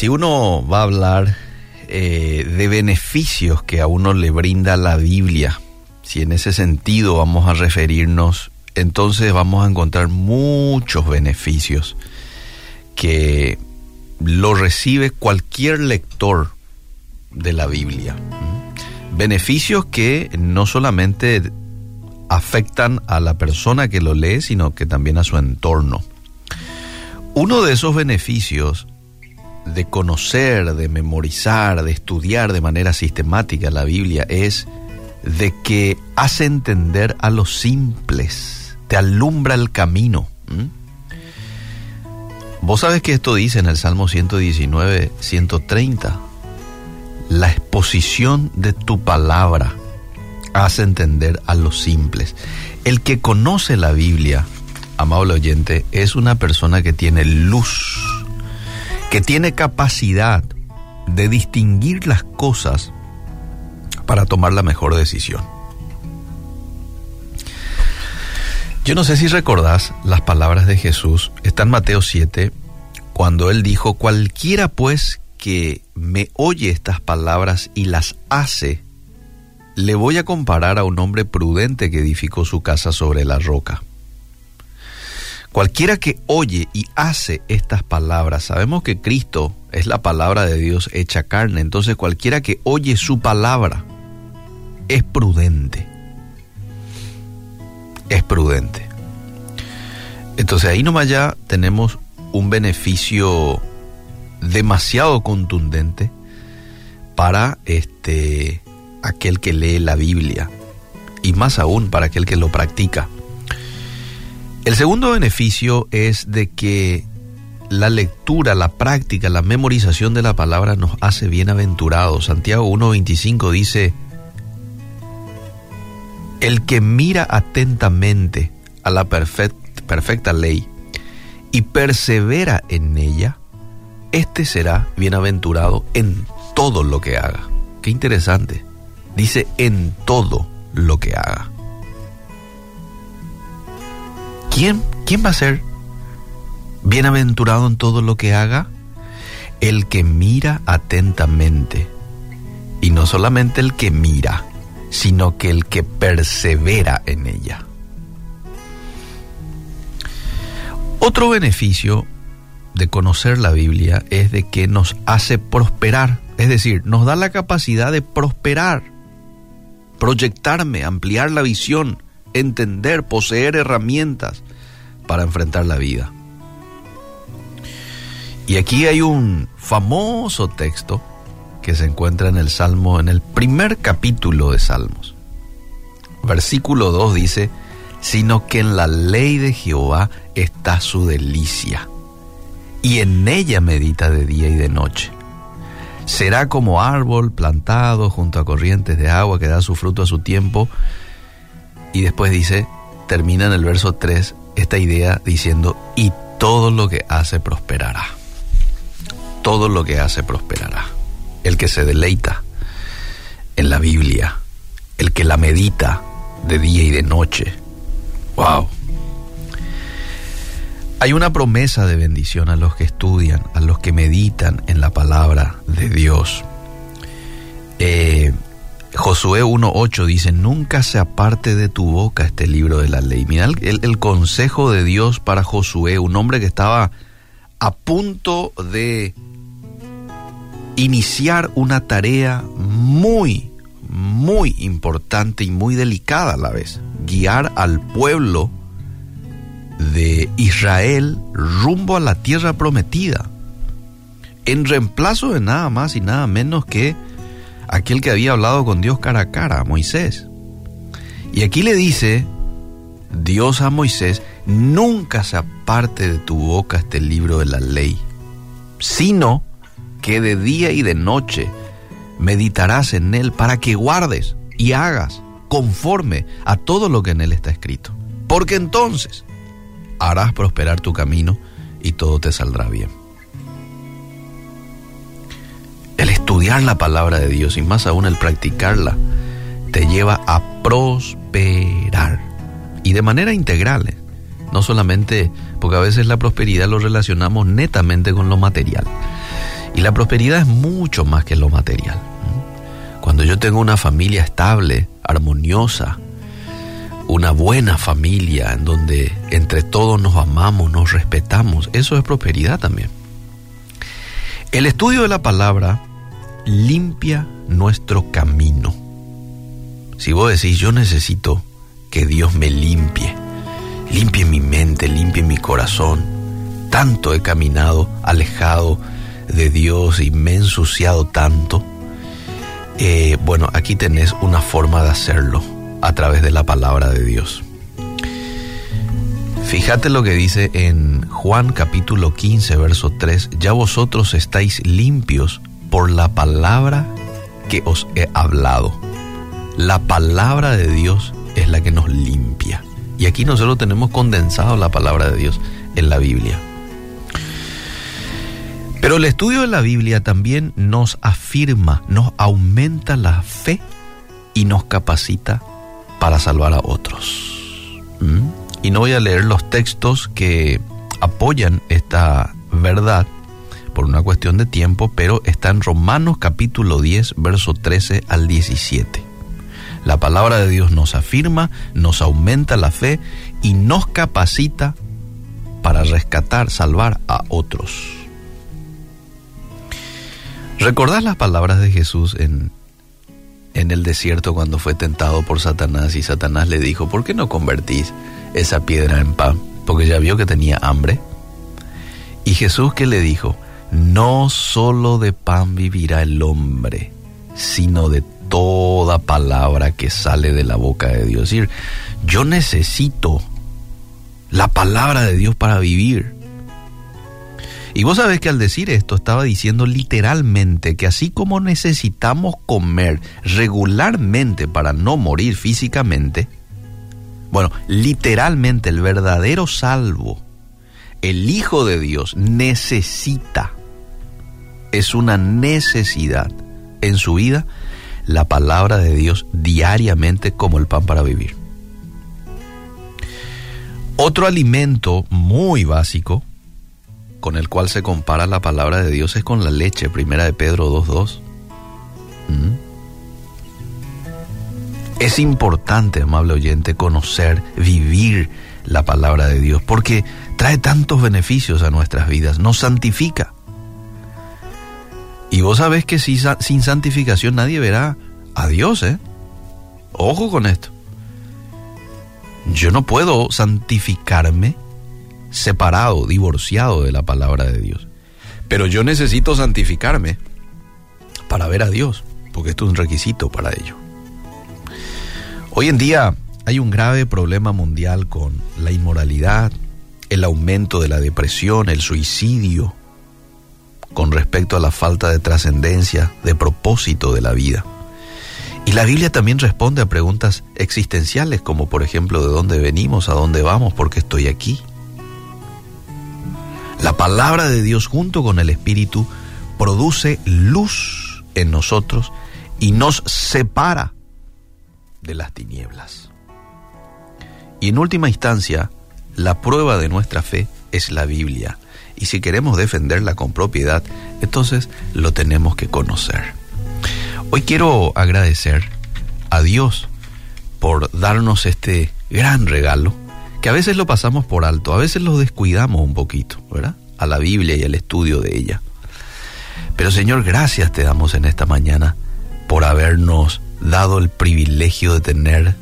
si uno va a hablar eh, de beneficios que a uno le brinda la Biblia, si en ese sentido vamos a referirnos, entonces vamos a encontrar muchos beneficios que lo recibe cualquier lector de la Biblia. Beneficios que no solamente afectan a la persona que lo lee, sino que también a su entorno. Uno de esos beneficios de conocer, de memorizar, de estudiar de manera sistemática la Biblia es de que hace entender a los simples, te alumbra el camino. Vos sabes que esto dice en el Salmo 119, 130. La exposición de tu palabra hace entender a los simples. El que conoce la Biblia, amable oyente, es una persona que tiene luz, que tiene capacidad de distinguir las cosas para tomar la mejor decisión. Yo no sé si recordás las palabras de Jesús, está en Mateo 7, cuando él dijo, cualquiera pues que me oye estas palabras y las hace, le voy a comparar a un hombre prudente que edificó su casa sobre la roca. Cualquiera que oye y hace estas palabras, sabemos que Cristo es la palabra de Dios hecha carne, entonces cualquiera que oye su palabra es prudente. Es prudente. Entonces ahí nomás ya tenemos un beneficio demasiado contundente para este aquel que lee la Biblia y más aún para aquel que lo practica. El segundo beneficio es de que la lectura, la práctica, la memorización de la palabra nos hace bienaventurados. Santiago 1.25 dice, el que mira atentamente a la perfecta ley y persevera en ella, éste será bienaventurado en todo lo que haga. Qué interesante. Dice en todo lo que haga. ¿Quién, quién va a ser bienaventurado en todo lo que haga? El que mira atentamente. Y no solamente el que mira, sino que el que persevera en ella. Otro beneficio de conocer la Biblia es de que nos hace prosperar, es decir, nos da la capacidad de prosperar, proyectarme, ampliar la visión, entender, poseer herramientas para enfrentar la vida. Y aquí hay un famoso texto que se encuentra en el Salmo, en el primer capítulo de Salmos. Versículo 2 dice, sino que en la ley de Jehová está su delicia, y en ella medita de día y de noche. Será como árbol plantado junto a corrientes de agua que da su fruto a su tiempo. Y después dice, termina en el verso 3 esta idea diciendo, y todo lo que hace prosperará. Todo lo que hace prosperará. El que se deleita en la Biblia, el que la medita de día y de noche, Wow. Hay una promesa de bendición a los que estudian, a los que meditan en la palabra de Dios. Eh, Josué 1.8 dice, nunca se aparte de tu boca este libro de la ley. Mira el, el, consejo de Dios para Josué, un hombre que estaba a punto de iniciar una tarea muy, muy importante y muy delicada a la vez guiar al pueblo de Israel rumbo a la tierra prometida, en reemplazo de nada más y nada menos que aquel que había hablado con Dios cara a cara, Moisés. Y aquí le dice Dios a Moisés, nunca se aparte de tu boca este libro de la ley, sino que de día y de noche meditarás en él para que guardes y hagas conforme a todo lo que en él está escrito. Porque entonces harás prosperar tu camino y todo te saldrá bien. Estudiar la palabra de Dios y más aún el practicarla te lleva a prosperar y de manera integral. ¿eh? No solamente porque a veces la prosperidad lo relacionamos netamente con lo material. Y la prosperidad es mucho más que lo material. Cuando yo tengo una familia estable, armoniosa, una buena familia en donde entre todos nos amamos, nos respetamos, eso es prosperidad también. El estudio de la palabra limpia nuestro camino. Si vos decís, yo necesito que Dios me limpie, limpie mi mente, limpie mi corazón, tanto he caminado alejado de Dios y me he ensuciado tanto, eh, bueno, aquí tenés una forma de hacerlo a través de la palabra de Dios. Fíjate lo que dice en Juan capítulo 15, verso 3, ya vosotros estáis limpios por la palabra que os he hablado. La palabra de Dios es la que nos limpia. Y aquí nosotros tenemos condensado la palabra de Dios en la Biblia. Pero el estudio de la Biblia también nos afirma, nos aumenta la fe y nos capacita para salvar a otros. ¿Mm? Y no voy a leer los textos que apoyan esta verdad por una cuestión de tiempo, pero está en Romanos capítulo 10, verso 13 al 17. La palabra de Dios nos afirma, nos aumenta la fe y nos capacita para rescatar, salvar a otros. ¿Recordás las palabras de Jesús en, en el desierto cuando fue tentado por Satanás y Satanás le dijo, ¿por qué no convertís esa piedra en pan? Porque ya vio que tenía hambre. Y Jesús que le dijo, no solo de pan vivirá el hombre, sino de toda palabra que sale de la boca de Dios. Es decir, yo necesito la palabra de Dios para vivir. Y vos sabés que al decir esto estaba diciendo literalmente que así como necesitamos comer regularmente para no morir físicamente, bueno, literalmente el verdadero salvo, el Hijo de Dios, necesita, es una necesidad en su vida, la palabra de Dios diariamente como el pan para vivir. Otro alimento muy básico con el cual se compara la palabra de Dios es con la leche, primera de Pedro 2.2. ¿Mm? Es importante, amable oyente, conocer, vivir la palabra de Dios, porque trae tantos beneficios a nuestras vidas, nos santifica. Y vos sabés que sin santificación nadie verá a Dios, ¿eh? Ojo con esto. Yo no puedo santificarme separado, divorciado de la palabra de Dios. Pero yo necesito santificarme para ver a Dios, porque esto es un requisito para ello. Hoy en día hay un grave problema mundial con la inmoralidad, el aumento de la depresión, el suicidio, con respecto a la falta de trascendencia, de propósito de la vida. Y la Biblia también responde a preguntas existenciales como por ejemplo de dónde venimos, a dónde vamos, por qué estoy aquí. La palabra de Dios junto con el Espíritu produce luz en nosotros y nos separa de las tinieblas. Y en última instancia, la prueba de nuestra fe es la Biblia. Y si queremos defenderla con propiedad, entonces lo tenemos que conocer. Hoy quiero agradecer a Dios por darnos este gran regalo que a veces lo pasamos por alto, a veces lo descuidamos un poquito, ¿verdad? A la Biblia y al estudio de ella. Pero Señor, gracias te damos en esta mañana por habernos dado el privilegio de tener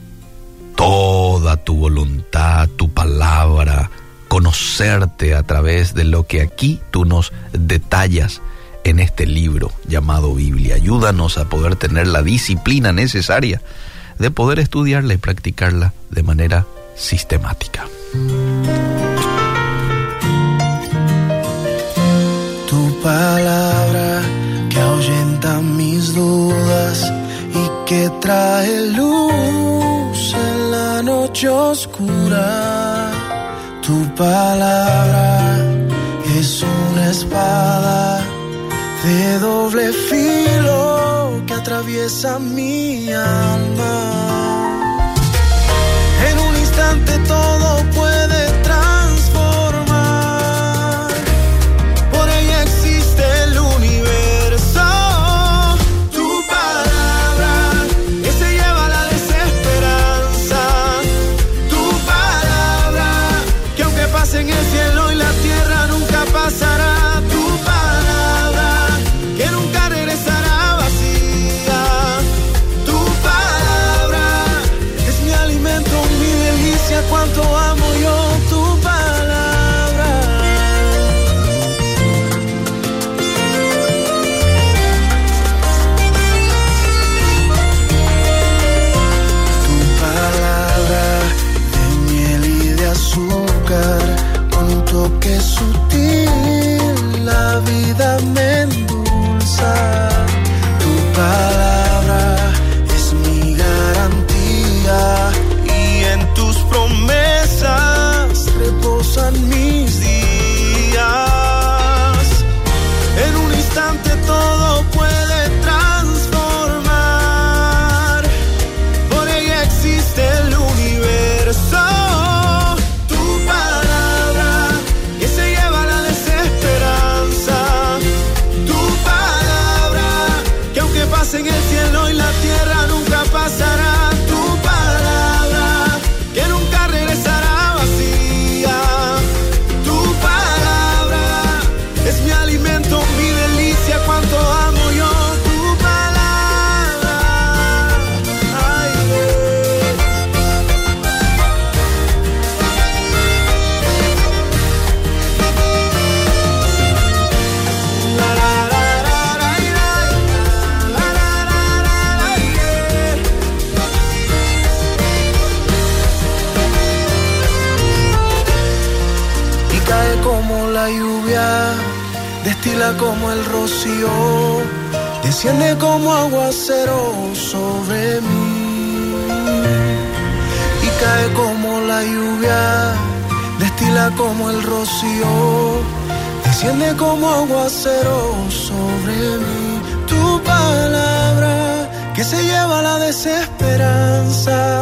toda tu voluntad, tu palabra, conocerte a través de lo que aquí tú nos detallas en este libro llamado Biblia. Ayúdanos a poder tener la disciplina necesaria de poder estudiarla y practicarla de manera sistemática. Tu palabra que ahuyenta mis dudas y que trae luz oscura. Tu palabra es una espada de doble filo que atraviesa mi alma todo destila como el rocío, desciende como aguacero sobre mí y cae como la lluvia, destila como el rocío, desciende como aguacero sobre mí. Tu palabra que se lleva la desesperanza,